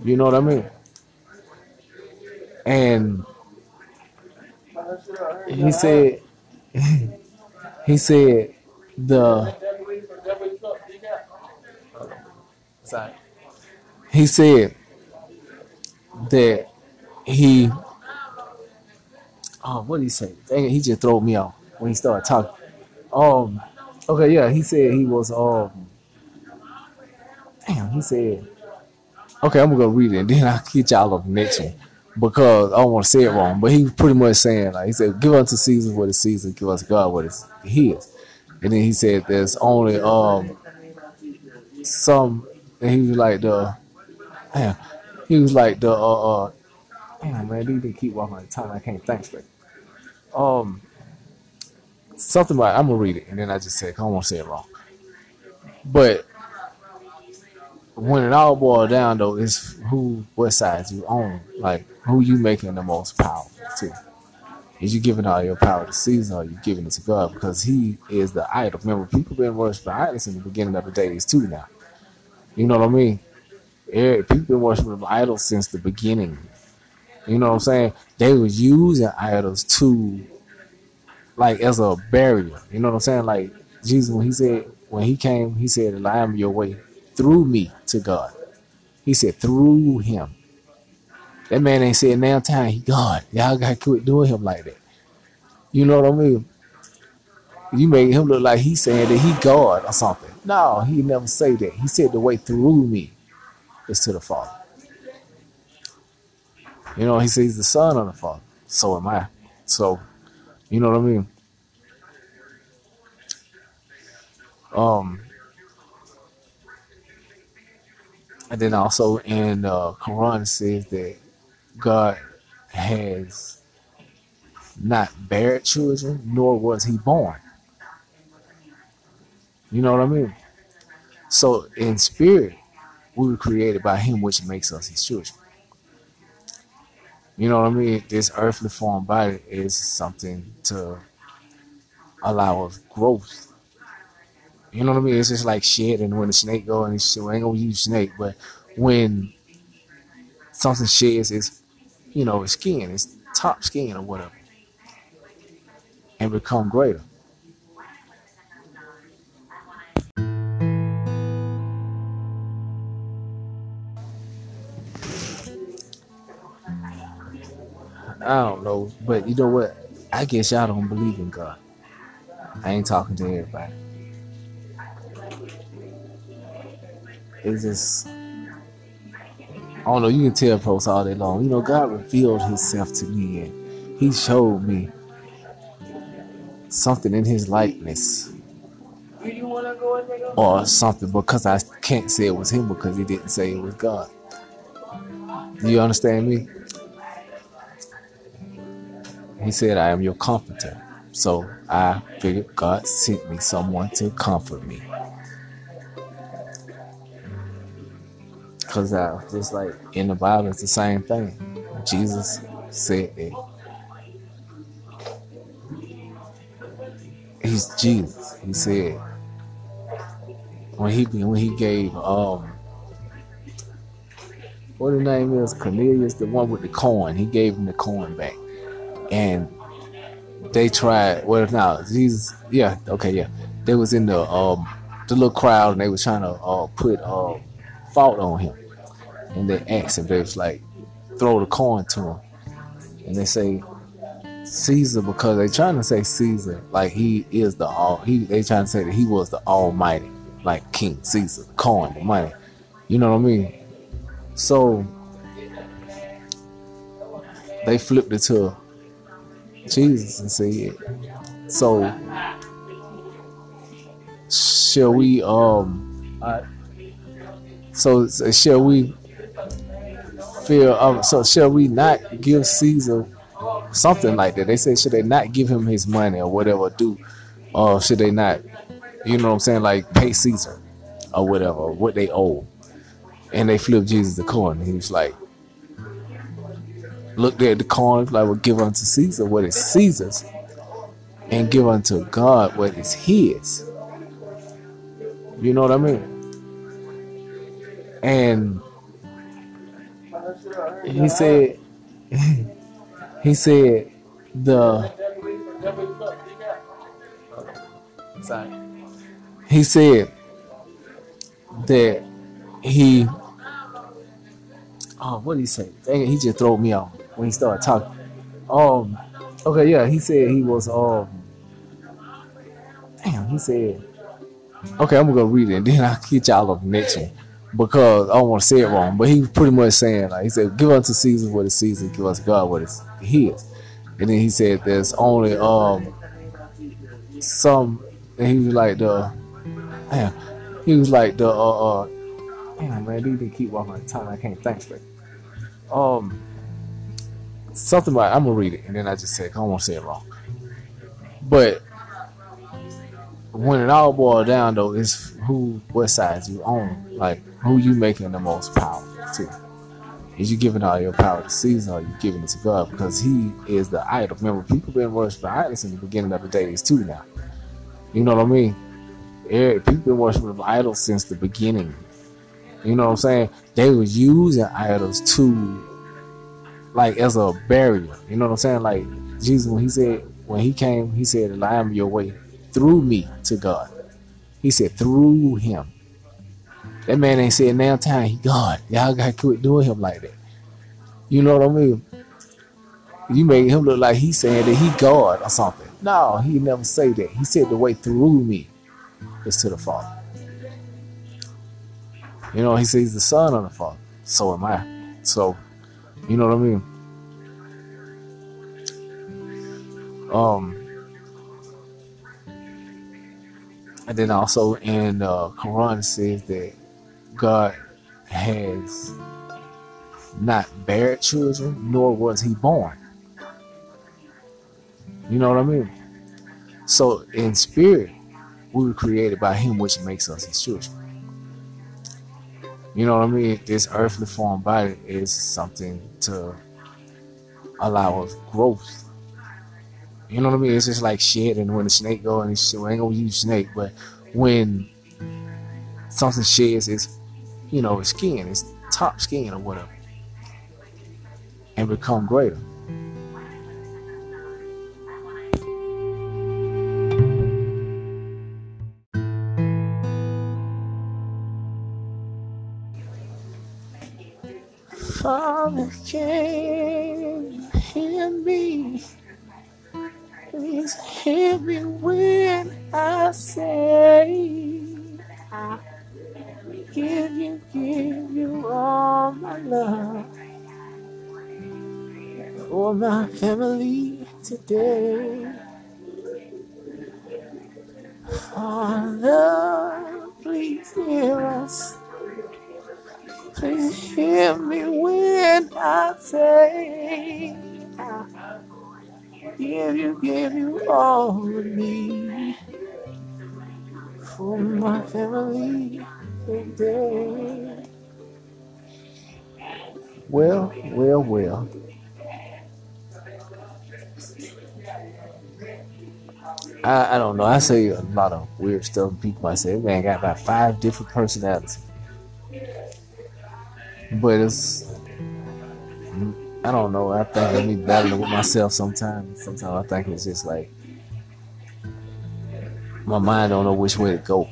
You know what I mean? And he said, he said, the, sorry. he said that he, oh, what did he say? Dang, he just threw me off when he started talking. Um, okay, yeah, he said he was, um, damn, he said, okay, I'm gonna read it and then I'll get y'all up next one because I don't want to say it wrong, but he was pretty much saying like he said, "Give unto Caesar what is Caesar, give unto God what is His." And then he said, "There's only um some." And he was like the, damn, he was like the uh, uh damn man, these didn't keep walking on the time. I can't think straight. Um, something about I'm gonna read it, and then I just said I don't want to say it wrong, but when it all boils down though, it's who what sides you own. Like who you making the most powerful to. Is you giving all your power to Caesar or you giving it to God? Because he is the idol. Remember, people been worshiping idols in the beginning of the days too now. You know what I mean? People been worshiping idols since the beginning. You know what I'm saying? They was using idols to like as a barrier. You know what I'm saying? Like Jesus when he said when he came, he said, I am your way through me to God. He said, through him. That man ain't said now time he gone. Y'all gotta quit doing him like that. You know what I mean? You make him look like he's saying that he God or something. No, he never say that. He said the way through me is to the Father. You know, he says the son of the Father. So am I. So, you know what I mean? Um, and then also in uh, Quran says that God has not bared children, nor was he born. You know what I mean? So in spirit, we were created by him, which makes us his children. You know what I mean? This earthly form body is something to allow us growth. You know what I mean? It's just like shit, and when the snake go and shit, we ain't gonna use snake, but when something sheds, it's you know, his skin, his top skin or whatever, and become greater. I don't know, but you know what? I guess y'all don't believe in God. I ain't talking to everybody. It's just don't know, you can tell folks all day long. You know, God revealed himself to me and he showed me something in his likeness. Or something because I can't say it was him because he didn't say it was God. Do you understand me? He said, I am your comforter. So I figured God sent me someone to comfort me. Because uh, just like in the Bible, it's the same thing. Jesus said that he's Jesus. He said when he when he gave um what the name is Cornelius, the one with the coin. He gave him the coin back, and they tried. Well, now Jesus, yeah, okay, yeah, they was in the um the little crowd, and they was trying to uh put uh fault on him. And they asked him, they was like, throw the coin to him. And they say, Caesar, because they trying to say Caesar, like he is the all, he, they trying to say that he was the almighty, like King Caesar, the coin, the money. You know what I mean? So, they flipped it to Jesus and said, so, shall we, um, so shall we fear? Um, so shall we not give Caesar something like that. They say should they not give him his money or whatever do, or should they not, you know what I'm saying, like pay Caesar or whatever what they owe, and they flipped Jesus the coin. He was like, looked at the coin like, well, give unto Caesar what is Caesar's, and give unto God what is His. You know what I mean? And he said, (laughs) he said, the sorry, he said that he, oh, what did he say? Dang it, he just threw me off when he started talking. Um, okay, yeah, he said he was um, damn, he said, okay, I'm gonna read it and then I'll get y'all the next one because I don't want to say it wrong, but he was pretty much saying like he said, "Give unto Caesar what is Caesar, give unto God what is His." And then he said, "There's only um some." And he was like the, damn, he was like the uh, uh damn man, these didn't keep walking my tongue. I can't think straight. Um, something like I'm gonna read it, and then I just said I don't want to say it wrong, but when it all boiled down though, it's who what sides you own. Like who you making the most power to. Is you giving all your power to Caesar or you giving it to God? Because he is the idol. Remember, people been worshiping idols in the beginning of the days too now. You know what I mean? People been worshiping idols since the beginning. You know what I'm saying? They was using idols to like as a barrier. You know what I'm saying? Like Jesus when he said when he came, he said, I am your way through me to God. He said through him. That man ain't said now time he God. Y'all gotta quit doing him like that. You know what I mean? You make him look like he's saying that he God or something. No, he never say that. He said the way through me is to the Father. You know, he says the son of the Father. So am I. So, you know what I mean? Um, and then also in uh, Quran says that God has not buried children, nor was he born. You know what I mean? So in spirit, we were created by him, which makes us his children. You know what I mean? This earthly form body is something to allow us growth. You know what I mean? It's just like shit, and when the snake go and shit, we ain't gonna use snake, but when something sheds, it's you know, his skin, its top skin or whatever, and become greater. Father, can hear me? Please hear me when I say I give you, give you all my love for my family today. Father, please hear us. Please hear me when I say, I give you, give you all of me for my family. today. Well, well, well. I, I don't know. I say a lot of weird stuff. People might say, man, I got about five different personalities. But it's, I don't know. I think I need battling with myself sometimes. Sometimes I think it's just like, my mind don't know which way to go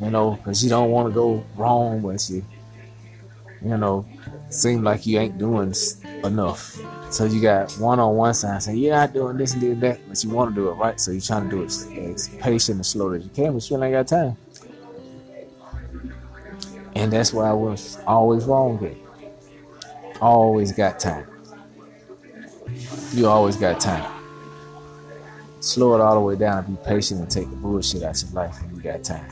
you know, because you don't want to go wrong, but you, you know, seem like you ain't doing enough. So you got one on one side saying, "Yeah, I'm doing this and doing that," but you want to do it right, so you're trying to do it as patient and slow as you can, but you ain't got time. And that's why I was always wrong with. Always got time. You always got time. Slow it all the way down and be patient and take the bullshit out your life when you got time.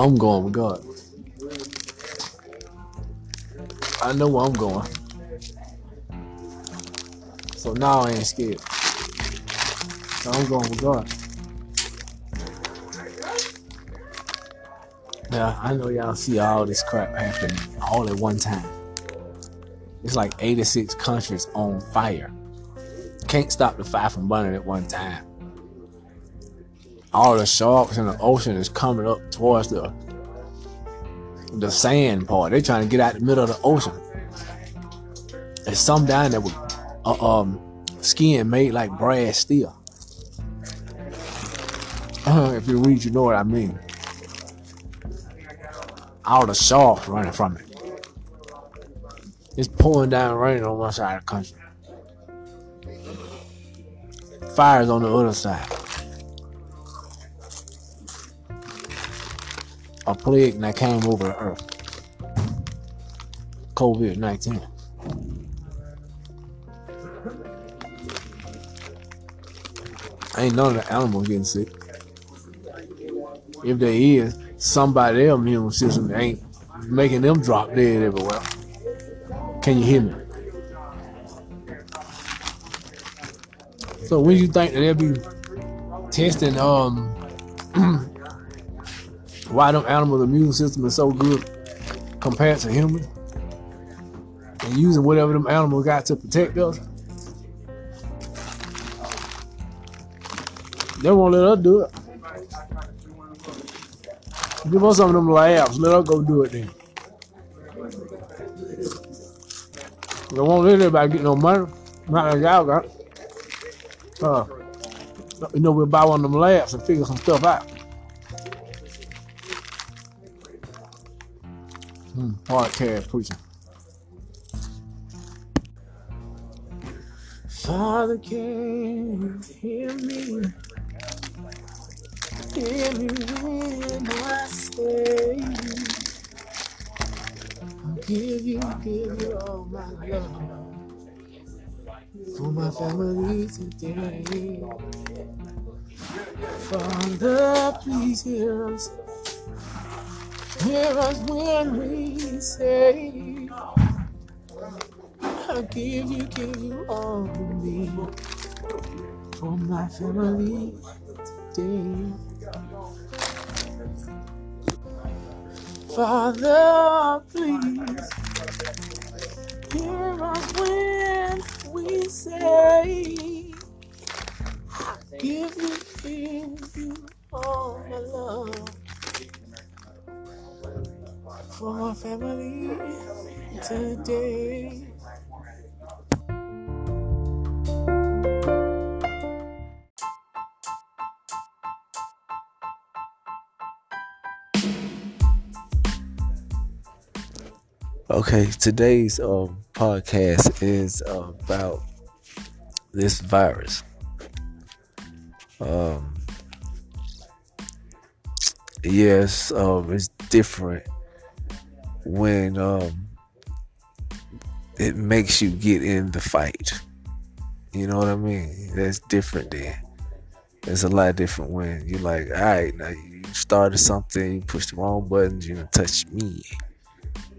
I'm going with God. I know where I'm going. So now I ain't scared. So I'm going with God. Yeah, I know y'all see all this crap happening all at one time. It's like 86 countries on fire. Can't stop the fire from burning at one time. All the sharks in the ocean is coming up towards the the sand part. They're trying to get out the middle of the ocean. There's some down there with uh, um skin made like brass steel. if you read, you know what I mean. All the sharks running from it. It's pouring down rain on one side of the country. Fires on the other side. A plague that came over the earth. COVID 19. Ain't none of the animals getting sick. If there is, somebody else immune system ain't making them drop dead everywhere. Can you hear me? So when you think that they'll be testing um (clears throat) why them animals' immune system is so good compared to humans and using whatever them animals got to protect us, they won't let us do it. Give us some of them labs. Let us go do it then. They won't let everybody get no money. Not like y'all got. Uh, you know, we'll buy one of them labs and figure some stuff out. Podcast preaching. Father, can you hear me? Hear me when I say, I'll give you, give you all my love for my family today. Father, please hear us. Hear us when we say, I'll give you, give you all of me for my family today. Father, please hear us when we say, I Give you, give you all my love for my family today. Okay, today's um, podcast is about this virus. Um, yes, um, it's different when um, it makes you get in the fight. You know what I mean? That's different then. It's a lot different when you're like, all right, now you started something, you pushed the wrong buttons, you touch me.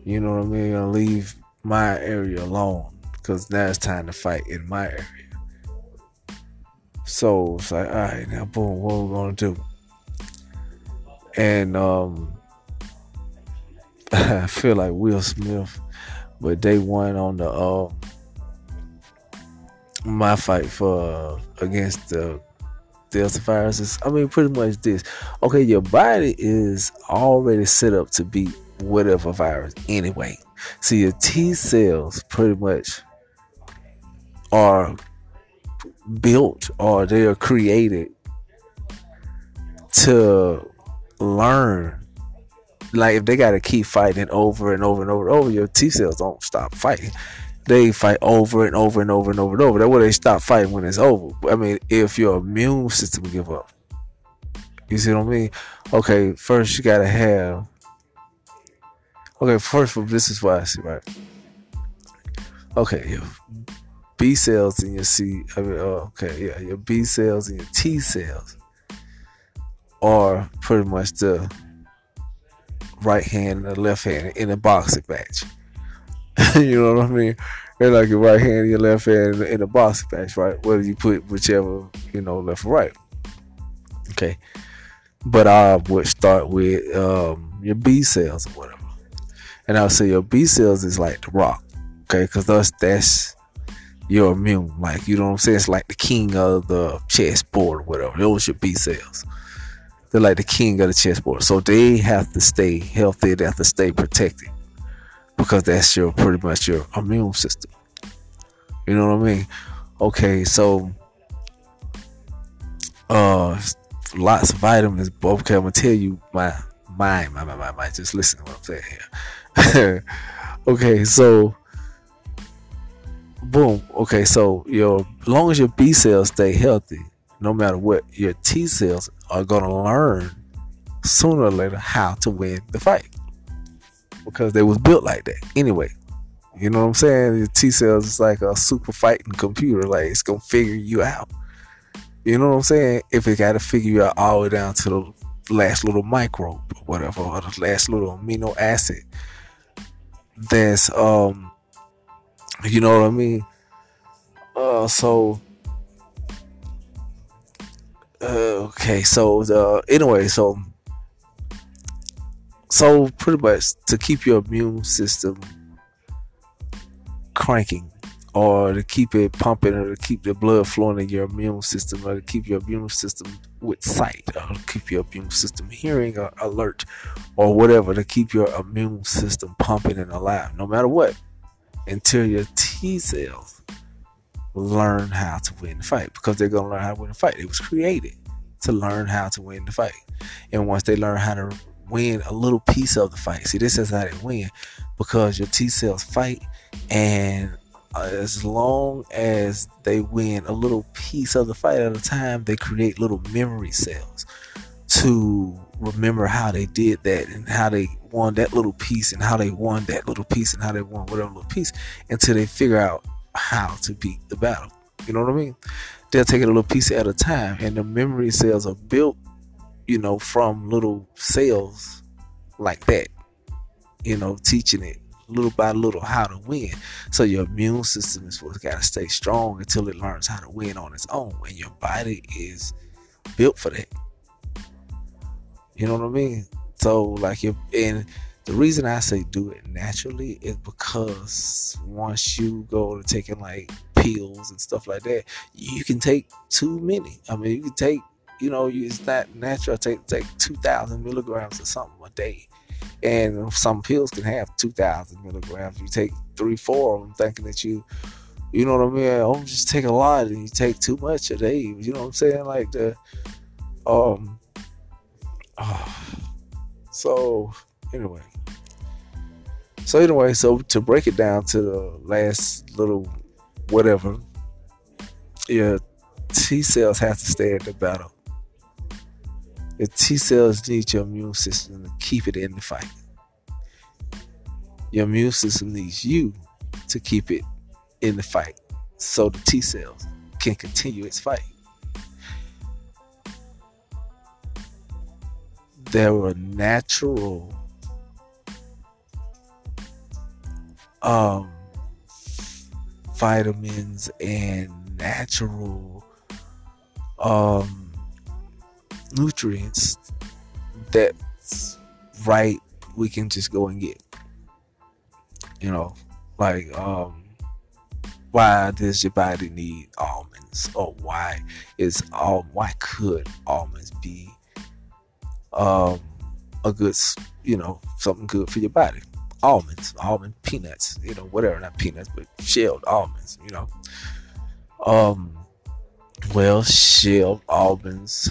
You know what I mean? I'll leave my area alone because now it's time to fight in my area. So it's like, all right, now boom, what are we gonna do? And um, (laughs) I feel like Will Smith, but day one on the uh, my fight for uh, against the Delta viruses. I mean, pretty much this. Okay, your body is already set up to beat whatever virus anyway. So your T cells pretty much are built or they are created to learn. Like if they gotta keep fighting over and over and over and over, your T cells don't stop fighting. They fight over and over and over and over and over. That's why they stop fighting when it's over. I mean, if your immune system give up, You see what I mean? Okay, first you gotta have. Okay, first of this is what I see, right? Okay, your B cells and your C. I mean, oh, okay, yeah, your B cells and your T cells are pretty much the right hand and the left hand in a boxing match. (laughs) you know what I mean? They're like your right hand and your left hand in a boxing match, right? Whether you put whichever, you know, left or right. Okay. But I would start with um, your B cells or whatever. And I'll say your B cells is like the rock. Okay, because that's that's your immune. Like, you know what I'm saying? It's like the king of the chessboard or whatever. Those your B cells. They're like the king of the chessboard. So they have to stay healthy, they have to stay protected. Because that's your pretty much your immune system. You know what I mean? Okay, so uh lots of vitamins. Okay, I'm gonna tell you my mind, my my my, my just listen to what I'm saying here. (laughs) okay, so boom. Okay, so your long as your B cells stay healthy, no matter what, your T cells are gonna learn sooner or later how to win the fight because they was built like that anyway. You know what I'm saying? Your T cells is like a super fighting computer. Like it's gonna figure you out. You know what I'm saying? If it got to figure you out all the way down to the last little microbe or whatever, or the last little amino acid. That's um, you know what I mean. Uh, so uh, okay, so uh, anyway, so so pretty much to keep your immune system cranking or to keep it pumping or to keep the blood flowing in your immune system or to keep your immune system with sight or to keep your immune system hearing or alert or whatever to keep your immune system pumping and alive no matter what until your T cells learn how to win the fight because they're going to learn how to win the fight. It was created to learn how to win the fight. And once they learn how to win a little piece of the fight, see, this is how they win because your T cells fight and as long as they win a little piece of the fight at a time, they create little memory cells to remember how they did that and how they won that little piece and how they won that little piece and how they won whatever little piece until they figure out how to beat the battle. You know what I mean? They'll take it a little piece at a time, and the memory cells are built, you know, from little cells like that. You know, teaching it little by little how to win. So your immune system is supposed to gotta stay strong until it learns how to win on its own, and your body is built for that. You know what I mean? So like you and the reason I say do it naturally is because once you go to taking like pills and stuff like that, you can take too many. I mean, you can take, you know, it's not natural. Take take two thousand milligrams or something a day and some pills can have 2,000 milligrams. You take three, four of them thinking that you, you know what I mean? I'm just take a lot and you take too much a day. You know what I'm saying? Like the, um, oh. (sighs) so anyway. So anyway, so to break it down to the last little whatever, your T cells have to stay at the battle. Your T cells need your immune system to keep it in the fight. Your immune system needs you to keep it in the fight so the T cells can continue its fight. There were natural um, vitamins and natural um, nutrients that's right we can just go and get. You know, like um why does your body need almonds or why is all why could almonds be um a good you know something good for your body almonds almond peanuts you know whatever not peanuts but shelled almonds you know um well shelled almonds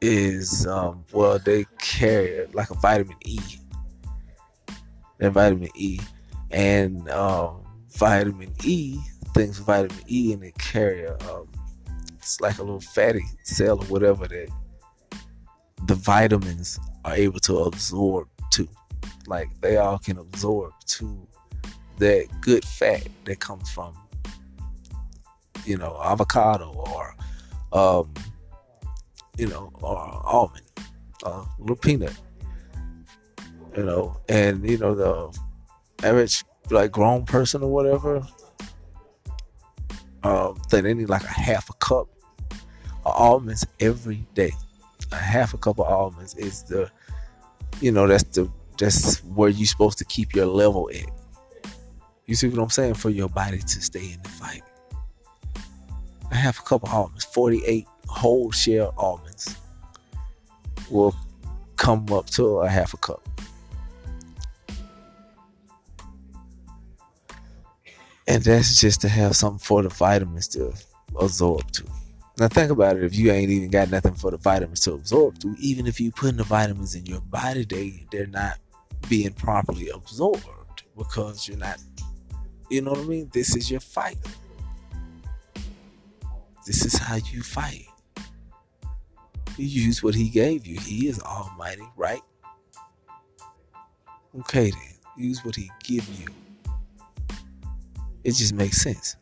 is um, well they carry like a vitamin E. And vitamin E and um, vitamin E things vitamin E and they carry um, it's like a little fatty cell or whatever that the vitamins are able to absorb to. Like they all can absorb to that good fat that comes from, you know, avocado or, um, you know, or almond, uh, little peanut, you know, and you know the average like grown person or whatever, um, that they need like a half a cup of almonds every day. A half a cup of almonds is the, you know, that's the that's where you're supposed to keep your level at. You see what I'm saying? For your body to stay in the fight. A half a cup of almonds, 48 whole shell almonds will come up to a half a cup. And that's just to have something for the vitamins to absorb to. Now think about it, if you ain't even got nothing for the vitamins to absorb to, even if you putting the vitamins in your body, they they're not being properly absorbed because you're not you know what I mean? This is your fight. This is how you fight. You use what he gave you. He is almighty, right? Okay then. Use what he give you. It just makes sense.